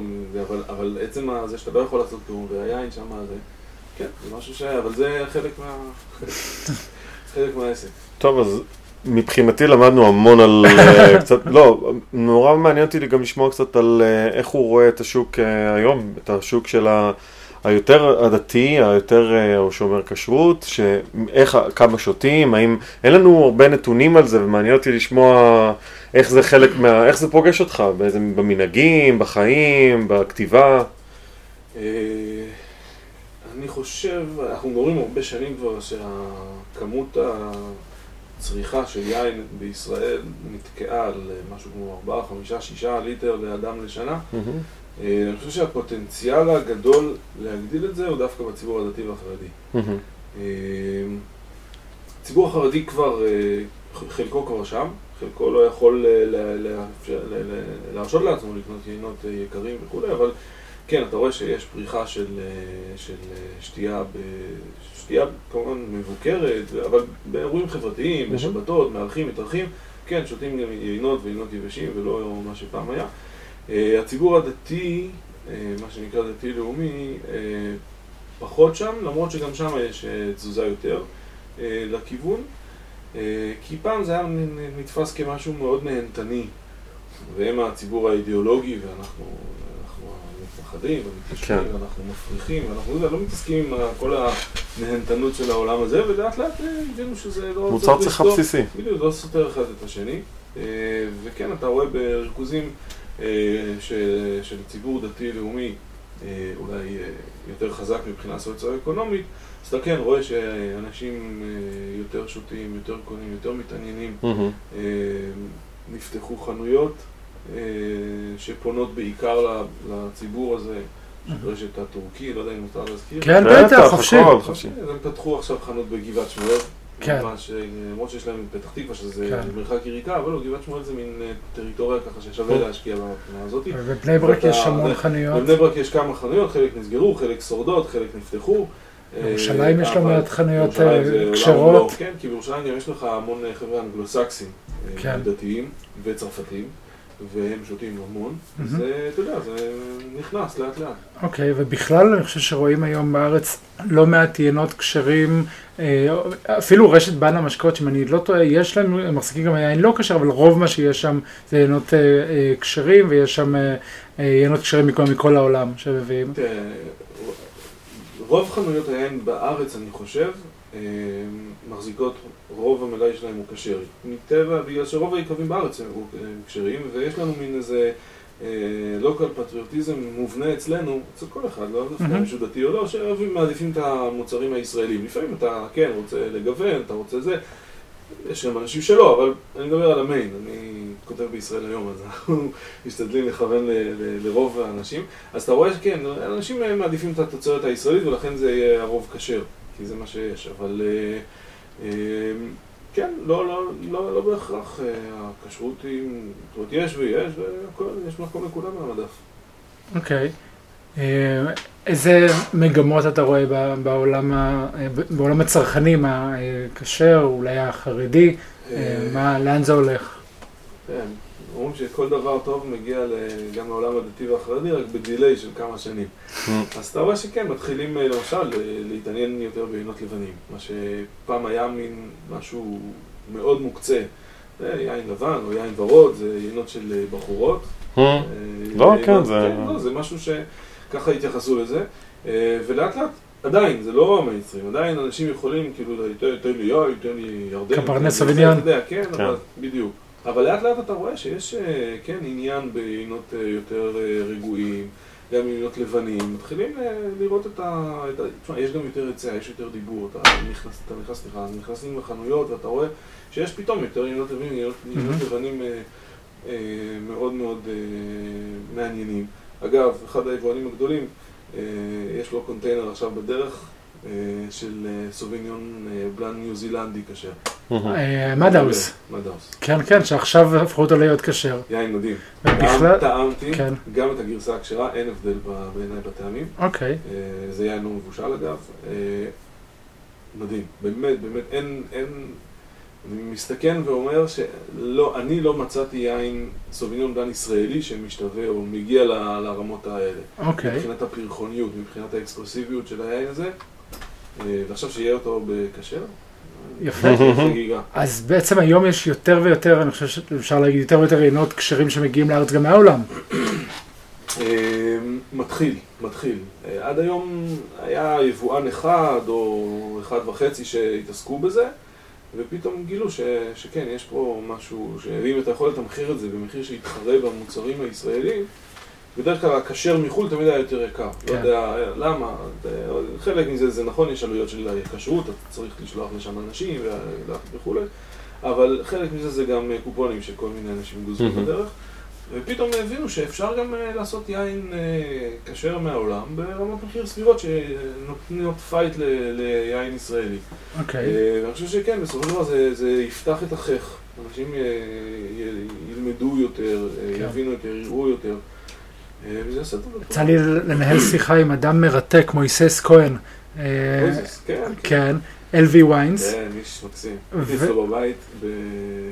אבל עצם זה שאתה לא יכול לעשות כלום, והיין שם זה, כן, זה משהו ש... אבל זה חלק מה... חלק מהעסק. טוב, אז מבחינתי למדנו המון על אה, קצת, לא, נורא מעניין אותי גם לשמוע קצת על אה, איך הוא רואה את השוק אה, היום, את השוק של ה... היותר הדתי, היותר שומר כשרות, שאיך, כמה שותים, האם, אין לנו הרבה נתונים על זה, ומעניין אותי לשמוע איך זה חלק מה, איך זה פוגש אותך, באיזה, במנהגים, בחיים, בכתיבה. אה, אני חושב, אנחנו מדברים הרבה שנים כבר שהכמות הצריכה של יין בישראל נתקעה על משהו כמו 4, 5, 6 ליטר לאדם לשנה. אה, אני חושב שהפוטנציאל הגדול להגדיל את זה הוא דווקא בציבור הדתי והחרדי. אה, הציבור החרדי כבר, אה, חלקו כבר שם, חלקו לא יכול אה, להרשות לעצמו לקנות יינות אה, יקרים וכולי, אבל כן, אתה רואה שיש פריחה של, אה, של אה, שתייה, ב- שתייה כמובן מבוקרת, אבל באירועים חברתיים, מהמם. בשבתות, מארחים, מתארחים, כן, שותים גם יינות ויינות יבשים ולא מה שפעם היה. אה, הציבור הדתי, מה שנקרא דתי-לאומי, פחות שם, למרות שגם שם יש תזוזה יותר לכיוון. כי פעם זה היה נתפס כמשהו מאוד נהנתני, והם הציבור האידיאולוגי, ואנחנו אנחנו המתנחלים, והמתיישבים, כן. ואנחנו מפריחים, ואנחנו לא מתעסקים עם כל הנהנתנות של העולם הזה, ולאט לאט אה, הבינו שזה לא... מוצר צריכה בסיסי. בדיוק, לא סותר אחד את השני. אה, וכן, אתה רואה בריכוזים אה, של, של ציבור דתי-לאומי, אולי יותר חזק מבחינה סוציו-אקונומית, אז אתה כן רואה שאנשים יותר שותים, יותר קונים, יותר מתעניינים. נפתחו חנויות שפונות בעיקר ל- לציבור הזה, רשת הטורקי, לא יודע אם מותר להזכיר. כן, בטח, חופשי. אז הם פתחו עכשיו חנות בגבעת שמואל. כן. אה, למרות שיש להם פתח תקווה שזה כן. מרחק יריקה, אבל לא, גבעת שמואל זה מין אה, טריטוריה ככה ששווה להשקיע מהבחינה הזאת. בבני ברק יש המון חנויות. בבני ברק יש כמה חנויות, חלק נסגרו, חלק שורדות, חלק נפתחו. בירושלים יש לא מעט חנויות, אה, כשרות. כן, כי בירושלים גם יש לך המון אה, חבר'ה אנגלוסקסים, אה, כן. דתיים וצרפתים, והם שותים המון, מהמם. זה, אתה יודע, זה נכנס לאט לאט. אוקיי, ובכלל אני חושב שרואים היום בארץ לא מעט יינות כשרים, אה, אפילו רשת בנה משקאות, שאם אני לא טועה, יש להם, הם מחזיקים גם יין לא כשר, אבל רוב מה שיש שם זה יינות אה, אה, כשרים, ויש שם אה, אה, יינות כשרים מכל, מכל העולם שמביאים. רוב חנויות היין בארץ, אני חושב, אה, מחזיקות, רוב המלאי שלהם הוא כשר. מטבע, בגלל שרוב היקבים בארץ הם כשרים, ויש לנו מין איזה לוקל פטריוטיזם מובנה אצלנו, אצל כל אחד, לא דווקא. מישהו דתי או לא, שאוהבים, מעדיפים את המוצרים הישראלים. לפעמים אתה, כן, רוצה לגוון, אתה רוצה זה. יש גם אנשים שלא, אבל אני מדבר על המיין, אני כותב בישראל היום, אז אנחנו משתדלים לכוון ל- ל- לרוב האנשים. אז אתה רואה שכן, אנשים אה, מעדיפים את התוצרת הישראלית ולכן זה יהיה הרוב כשר, כי זה מה שיש, אבל אה, אה, כן, לא, לא, לא, לא בהכרח אה, הכשרות היא, זאת אומרת, יש ויש, והכל, יש מקום לכולם על המדף. אוקיי. אה, איזה מגמות אתה רואה בעולם, אה, בעולם הצרכנים, הכשר, אולי החרדי, מה, לאן זה הולך? כן, שכל דבר טוב מגיע גם לעולם הדתי והחרדי, רק בדיליי של כמה שנים. אז אתה רואה שכן, מתחילים אה, למשל ל- להתעניין יותר בעינות לבנים, מה שפעם היה מין משהו מאוד מוקצה. זה יין לבן או יין ורוד, זה יינות של אה, בחורות. אה, לא, יינות- כן, זה- לא, זה משהו שככה התייחסו לזה. אה, ולאט לאט עדיין, זה לא המיינסטרים, עדיין אנשים יכולים, כאילו, תן לי יין, תן לי ירדן. אתה יודע, כן, כן. אבל, בדיוק. אבל לאט לאט אתה רואה שיש, אה, כן, עניין בעינות אה, יותר אה, רגועים, גם עינות לבנים, מתחילים לראות את ה... תשמע, יש גם יותר היצע, יש יותר דיבור, אתה נכנס, אתה נכנס, סליחה, נכנסים לחנויות ואתה רואה שיש פתאום יותר עינות לבנים, עינות עינות לבנים מאוד מאוד מעניינים. אגב, אחד היבואנים הגדולים, יש לו קונטיינר עכשיו בדרך של אה, סוביניון אה, בלן ניו זילנדי כשר. אה, מדהאוס. מדאוס. כן, כן, שעכשיו הפכו אותו להיות כשר. יין מדהים. ובכלל, טעם- טעמתי כן. גם את הגרסה הכשרה, אין הבדל בעיניי בטעמים. אוקיי, אה, זה יין לא מבושל אגב. אה, מדהים, באמת, באמת, אין, אין, אני מסתכן ואומר שלא, אני לא מצאתי יין סוביניון בלן ישראלי שמשתווה או מגיע ל- לרמות האלה. אוקיי. מבחינת הפרחוניות, מבחינת האקספרסיביות של היין הזה, אה, ועכשיו שיהיה אותו בכשר, יפה. חגיגה. אז בעצם היום יש יותר ויותר, אני חושב שאפשר להגיד, יותר ויותר יינות כשרים שמגיעים לארץ גם מהעולם. אה, מתחיל, מתחיל. אה, עד היום היה יבואן אחד או אחד וחצי שהתעסקו בזה, ופתאום גילו ש, שכן, יש פה משהו, שאם אתה יכול לתמחר את זה במחיר שיתחרה במוצרים הישראלים, בדרך כלל הכשר מחו"ל תמיד היה יותר יקר. כן. לא יודע אה, למה, אה, חלק מזה זה נכון, יש עלויות של כשרות, אתה צריך לשלוח לשם אנשים ו- וכולי, אבל חלק מזה זה גם אה, קופונים שכל מיני אנשים גוזרים. בדרך. ופתאום הבינו שאפשר גם אה, לעשות יין אה, כשר מהעולם ברמות מחיר סבירות שנותנות פייט ל- ליין ישראלי. אוקיי. אה, ואני חושב שכן, בסופו של דבר זה, זה יפתח את החך. אנשים אה, י- ילמדו יותר, אה, כן. יבינו יותר, יראו יותר. אה, וזה יעשה טוב. יצא לי לנהל שיחה עם אדם מרתק, מויסס כהן. אה, מוזס, כן, כן, כן. LV ויינס. כן, איש מקסים. ו- הייתי אצלו בבית, ב-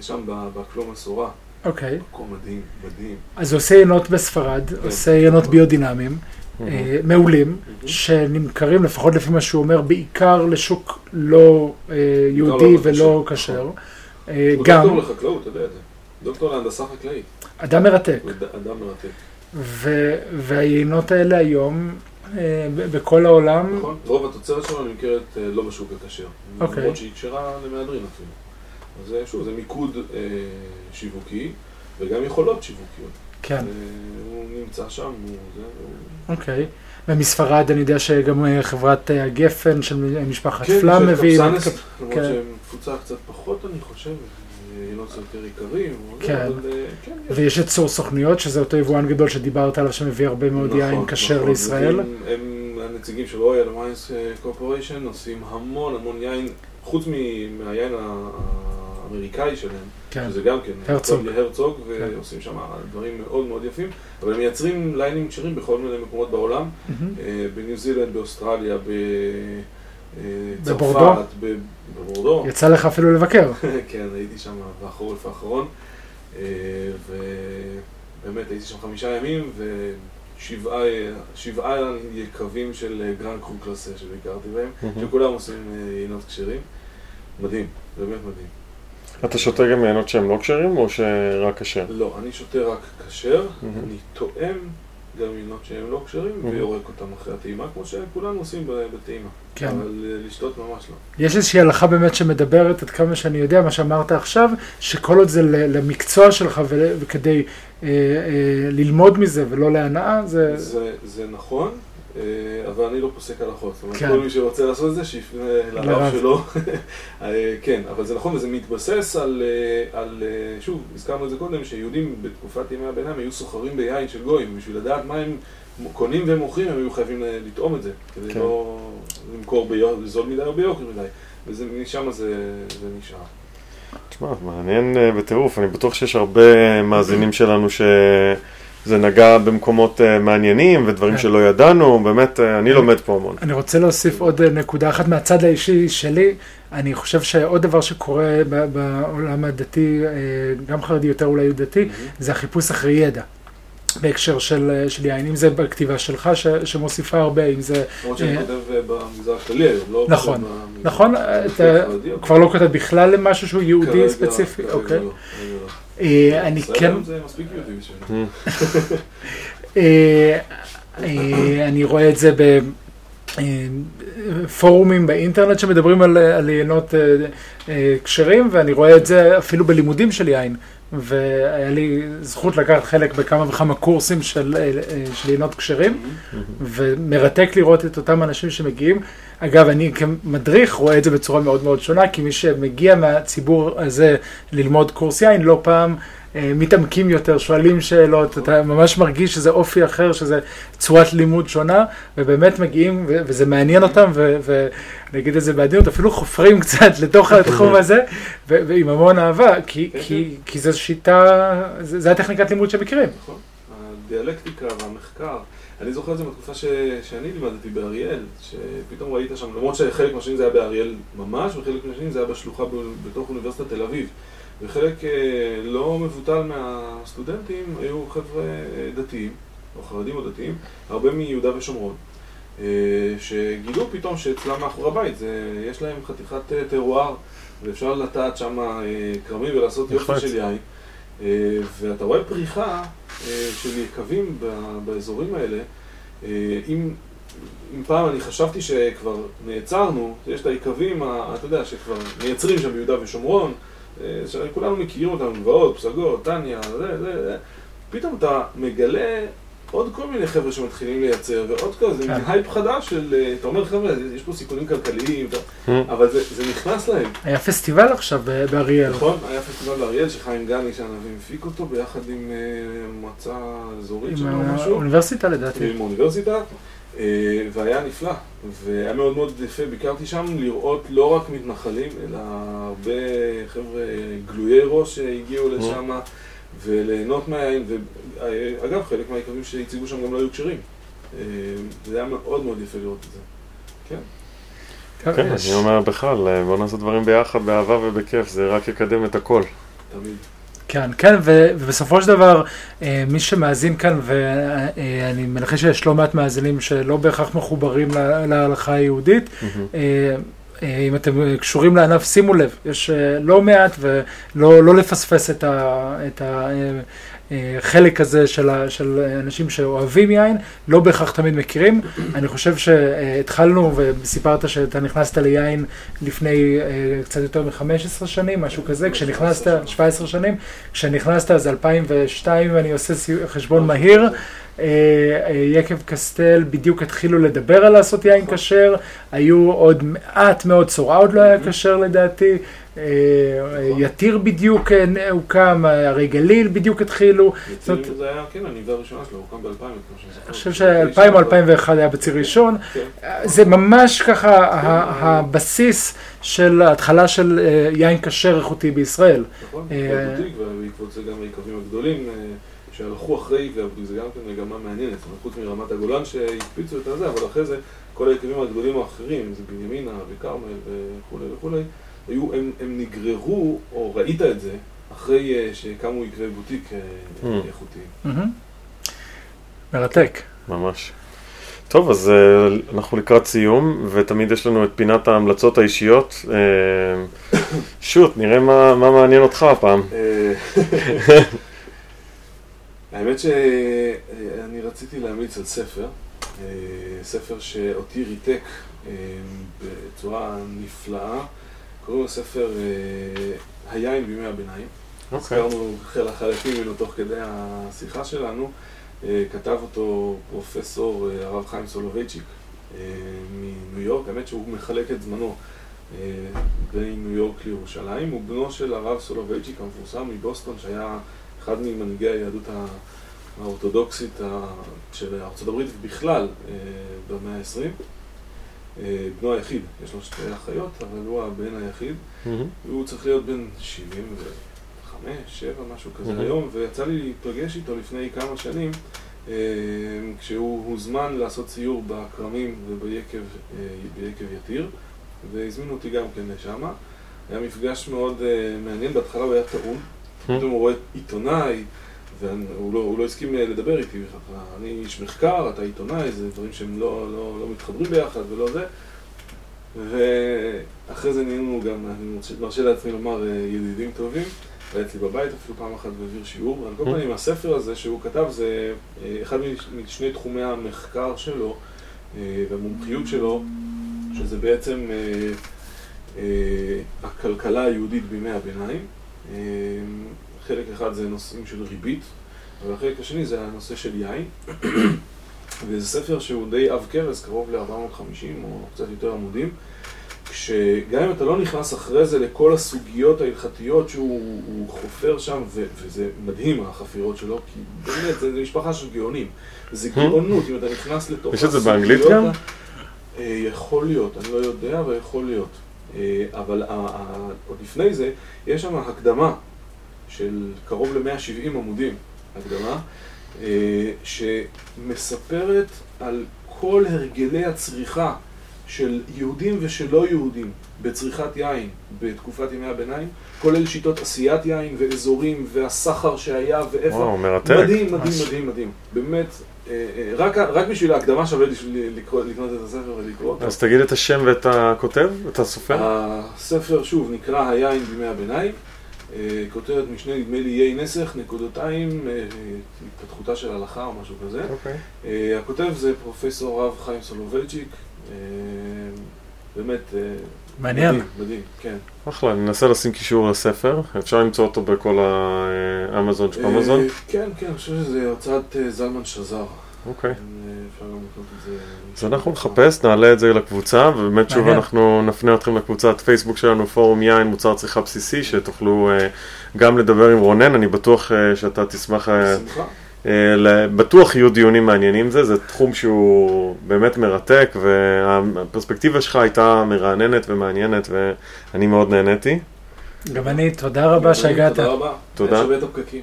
שם ב- בכלום מסורה. אוקיי. מקום מדהים, מדהים. אז הוא עושה יינות בספרד, כן. עושה יינות ביודינמיים, אה, מעולים, שנמכרים, לפחות לפי מה שהוא אומר, בעיקר לשוק לא אה, יהודי לא ולא כשר, כשר. נכון. אה, הוא גם דוקטור לחקלאות, אתה יודע את זה. דוקטור להנדסה חקלאית. אדם מרתק. אדם מרתק. ו- והיינות האלה היום, אה, בכל העולם, נכון? רוב התוצרת שלנו נמכרת אה, לא בשוק הכשר. אוקיי. למרות שהיא כשרה למהדרין אפילו. אז אה, שוב, זה מיקוד אה, שיווקי, וגם יכולות שיווקיות. כן, אה, הוא נמצא שם, הוא. אוקיי. ומספרד אני יודע שגם אה, חברת אה, הגפן של משפחת כן, פלאם של מביאים. את קפסנס, קפ- למרות כן. שהם קצת פחות, אני חושב, אה, יותר זה, כן. אבל אה, כן, יש. ויש את צור סוכניות, שזה אותו יבואן גדול שדיברת עליו, שמביא הרבה מאוד נכון, יין כשר נכון. לישראל. הם, הם הנציגים של רויאל מיינס קורפוריישן עושים המון המון יין, חוץ מהיין האמריקאי שלהם, כן, שזה גם כן, הרצוג. הרצוג, כן. ועושים שם דברים מאוד מאוד יפים, אבל הם מייצרים ליינים כשרים בכל מיני מקומות בעולם. אה, בניו זילנד, באוסטרליה, בצרפת, בבורדו? בבורדו, יצא לך אפילו לבקר. כן, הייתי שם בחורף האחרון, אה, ובאמת הייתי שם חמישה ימים, ושבעה שבעה יקבים של אה, grand cru classé שביקרתי בהם, שכולם עושים אה, יינות כשרים. מדהים, באמת מדהים. אתה שותה גם יינות שהם לא כשרים או שרק כשר? לא, אני שותה רק כשר. אני טועם גם יינות שהם לא כשרים, מהמם. ויורק אותם אחרי הטעימה, כמו שכולנו עושים בטעימה. כן. אבל אה, לשתות ממש לא. יש איזושהי הלכה באמת שמדברת, עד כמה שאני יודע, מה שאמרת עכשיו, שכל עוד זה למקצוע שלך וכדי אה, אה, ללמוד מזה ולא להנאה, זה... זה, זה נכון, אבל אני לא פוסק הלכות. זאת אומרת, כן. כל מי שרוצה לעשות את זה, שיפנה לרב. שלו. אה, כן, אבל זה נכון, וזה מתבסס על, אה, על, אה, שוב, הזכרנו את זה קודם, שיהודים בתקופת ימי הביניים היו סוחרים ביין של גויים, בשביל לדעת מה הם קונים ומוכרים, הם היו חייבים אה, לטעום את זה, כדי כן. לא למכור בזול מדי או ביוקר מדי, ומשם זה, זה נשאר. תשמע, מעניין אה, בטירוף, אני בטוח שיש הרבה מאזינים שלנו שזה נגע במקומות אה, מעניינים ודברים כן. שלא ידענו, באמת, אה, אני לומד פה המון. אני רוצה להוסיף עוד אה, נקודה אחת מהצד האישי שלי. אני חושב שעוד דבר שקורה בעולם הדתי, גם חרדי יותר אולי דתי, זה החיפוש אחרי ידע. בהקשר של, של יין, אם זה בכתיבה שלך ש, שמוסיפה הרבה, אם זה, למרות שאני כותב במגזר הכללי היום, לא נכון, נכון, אתה כבר לא כותב בכלל למשהו שהוא יהודי ספציפי, אוקיי. אני ישראל כן, זה מספיק יהודי בשבילנו. אה, אה, אני רואה את זה ב... פורומים באינטרנט שמדברים על, על יינות כשרים, ואני רואה את זה אפילו בלימודים של יין. והיה לי זכות לקחת חלק בכמה וכמה קורסים של, של יינות כשרים, ומרתק לראות את אותם אנשים שמגיעים. אגב, אני כמדריך רואה את זה בצורה מאוד מאוד שונה, כי מי שמגיע מהציבור הזה ללמוד קורס יין, לא פעם אה, מתעמקים יותר, שואלים שאלות, אתה ממש מרגיש שזה אופי אחר, שזה צורת לימוד שונה, ובאמת מגיעים, וזה מעניין אותם, ואני אגיד את זה בעדינות, אפילו חופרים קצת לתוך התחום הזה, ועם המון אהבה, כי, כי. כי זו שיטה, זה הטכניקת לימוד שמכירים. נכון, הדיאלקטיקה והמחקר. אני זוכר את זה בתקופה ש... שאני לימדתי באריאל, שפתאום ראית שם, למרות שחלק מהשנים זה היה באריאל ממש, וחלק מהשנים זה היה בשלוחה ב... בתוך אוניברסיטת תל אביב. וחלק אה, לא מבוטל מהסטודנטים היו חבר'ה אה, דתיים, או חרדים או דתיים, הרבה מיהודה ושומרון, אה, שגילו פתאום שאצלם מאחורי הבית, זה, יש להם חתיכת טרואר, ואפשר לטעת שם כרמים ולעשות יופי של יין. ואתה רואה פריחה של יקבים באזורים האלה. אם, אם פעם אני חשבתי שכבר נעצרנו, יש את היקבים, אתה יודע, שכבר מייצרים שם ביהודה ושומרון, שכולנו מכירים אותם, גבעות, פסגות, טניה, זה, זה, זה. פתאום אתה מגלה עוד כל מיני חבר'ה שמתחילים לייצר, ועוד כזה, זה כן. הייפ חדש של, אה, אתה אומר חבר'ה, יש פה סיכונים כלכליים, hmm. אבל זה, זה נכנס להם. היה פסטיבל עכשיו באריאל. נכון, היה פסטיבל באריאל שחיים גני שהנביא הפיק אותו ביחד עם אה, מועצה אזורית שלו או משהו. עם האוניברסיטה לדעתי. עם האוניברסיטה. אה, והיה נפלא, והיה מאוד מאוד יפה, ביקרתי שם לראות לא רק מתנחלים, אלא הרבה חבר'ה גלויי ראש שהגיעו לשם, וליהנות מהיין, ואגב, חלק מהיקבים שהציגו שם גם לא היו כשרים. אה, זה היה מאוד מאוד יפה לראות את זה. כן. כן, אני אומר בכלל, אה, בוא נעשה דברים ביחד, באהבה ובכיף, זה רק יקדם את הכל. תמיד. כן, כן, ובסופו של דבר, אה, מי שמאזין כאן, ואני מנחש שיש לא מעט מאזינים שלא בהכרח מחוברים להלכה היהודית, mm-hmm. אם אתם קשורים לענף, שימו לב, יש לא מעט ולא לא לפספס את ה... את החלק הזה של, ה, של אנשים שאוהבים יין, לא בהכרח תמיד מכירים. אני חושב שהתחלנו, וסיפרת שאתה נכנסת ליין לפני קצת יותר מ-15 שנים, משהו כזה, כשנכנסת, 17 שנים, כשנכנסת אז 2002, אם אני עושה חשבון מהיר. יקב קסטל בדיוק התחילו לדבר על לעשות יין כשר, היו עוד מעט מאוד צורה, עוד לא היה כשר לדעתי. אה, יתיר בדיוק אה, הוקם, הרי גליל בדיוק התחילו. יתיר זה היה, כן, הניבה הראשונה שלו, הוקם ב-2000, אני חושב ש-2000 או 2001 היה בציר ראשון. כן. זה ממש ככה הבסיס של ההתחלה של אה, יין כשר איכותי בישראל. נכון, ובעקבות זה גם היקבים הגדולים. שהלכו אחרי, וזה גם כן מגמה מעניינת, זאת אומרת, חוץ מרמת הגולן שהקפיצו את הזה, אבל אחרי זה כל היקבים הגדולים האחרים, זה בנימינה וכרמל וכולי וכולי, היו, הם, הם נגררו, או ראית את זה, אחרי uh, שקמו יקבי בוטיק uh, mm. איכותיים. Mm-hmm. מרתק. ממש. טוב, אז uh, אנחנו לקראת סיום, ותמיד יש לנו את פינת ההמלצות האישיות. Uh, שוט, נראה מה, מה מעניין אותך הפעם. האמת שאני רציתי להמליץ על ספר, ספר שאותי ריתק בצורה נפלאה. קוראים לספר אה, היין בימי הביניים. אוקיי. הזכרנו חלקים ממנו תוך כדי השיחה שלנו. אה, כתב אותו פרופסור אה, הרב חיים סולובייצ'יק מניו יורק, האמת שהוא מחלק את זמנו בין ניו יורק לירושלים. הוא בנו של הרב סולובייצ'יק המפורסם מבוסטון, שהיה אחד ממנהיגי היהדות האורתודוקסית של ארה"ב בכלל במאה ה-20. אה, בנו היחיד, יש לו שתי אחיות, אבל הוא הבן היחיד, mm-hmm. והוא צריך להיות בן 75, 7, משהו כזה mm-hmm. היום, ויצא לי להיפגש איתו לפני כמה שנים, אה, כשהוא הוזמן לעשות סיור בכרמים וביקב אה, יתיר, והזמינו אותי גם כן לשם. היה מפגש מאוד מעניין, בהתחלה הוא היה טעון, פתאום הוא רואה עיתונאי, והוא לא, לא הסכים לדבר איתי בכלל. אני איש מחקר, אתה עיתונאי, זה דברים שהם לא, לא, לא מתחברים ביחד ולא זה. ואחרי זה נהיינו גם, אני מרשה לעצמי לומר, אה, ידידים טובים. היה אצלי בבית אפילו פעם אחת והעביר שיעור. על כל פנים, הספר הזה שהוא כתב זה אה, אחד משני תחומי המחקר שלו, אה, והמומחיות שלו, שזה בעצם אה, אה, הכלכלה היהודית בימי הביניים. אה, חלק אחד זה נושאים של ריבית, והחלק השני זה הנושא של יין. וזה ספר שהוא די עב כרס, קרוב ל-450 או קצת יותר עמודים. שגם אם אתה לא נכנס אחרי זה לכל הסוגיות ההלכתיות שהוא חופר שם, ו- וזה מדהים החפירות שלו, כי באמת, זה משפחה של גאונים. זה גאונות, אם אתה נכנס לתוך יש את זה באנגלית גם? אה, יכול להיות, אני לא יודע, אבל יכול להיות. אה, אבל עוד לפני זה, יש שם הקדמה של קרוב ל-170 עמודים, הקדמה, אה, שמספרת על כל הרגלי הצריכה של יהודים ושלא יהודים בצריכת יין בתקופת ימי הביניים, כולל שיטות עשיית יין ואזורים והסחר שהיה ואיפה. וואו, מרתק. מדהים, מדהים, מדהים, מדהים. באמת, רק, רק בשביל ההקדמה שווה לקרוא, לקנות את הספר ולקרוא אותו. אז תגיד את השם ואת הכותב, את הסופר. הספר, שוב, נקרא היין בימי הביניים. אה, כותרת משנה, נדמה לי, יי נסך, נקודותיים, התפתחותה של הלכה או משהו כזה. אוקיי. הכותב זה פרופסור רב חיים סולובייצ'יק. באמת, מעניין. מדהים, מדהים, כן. אחלה, אני אנסה לשים קישור לספר, אפשר למצוא אותו בכל האמזון של אמזון? כן, כן, אני חושב שזה הוצאת זלמן שזר. אוקיי. אז אנחנו נחפש, נעלה את זה לקבוצה, ובאמת שוב אנחנו נפנה אתכם לקבוצת פייסבוק שלנו, פורום יין, מוצר צריכה בסיסי, שתוכלו גם לדבר עם רונן, אני בטוח שאתה תשמח... בשמחה. בטוח יהיו דיונים מעניינים זה, זה תחום שהוא באמת מרתק והפרספקטיבה שלך הייתה מרעננת ומעניינת ואני מאוד נהניתי. גם אני, תודה רבה שהגעת. תודה רבה. תודה. שווה את הפקקים.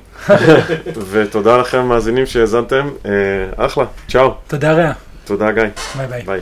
ותודה לכם המאזינים שהאזנתם, אחלה, צ'או. תודה רבה. תודה גיא. ביי ביי. ביי.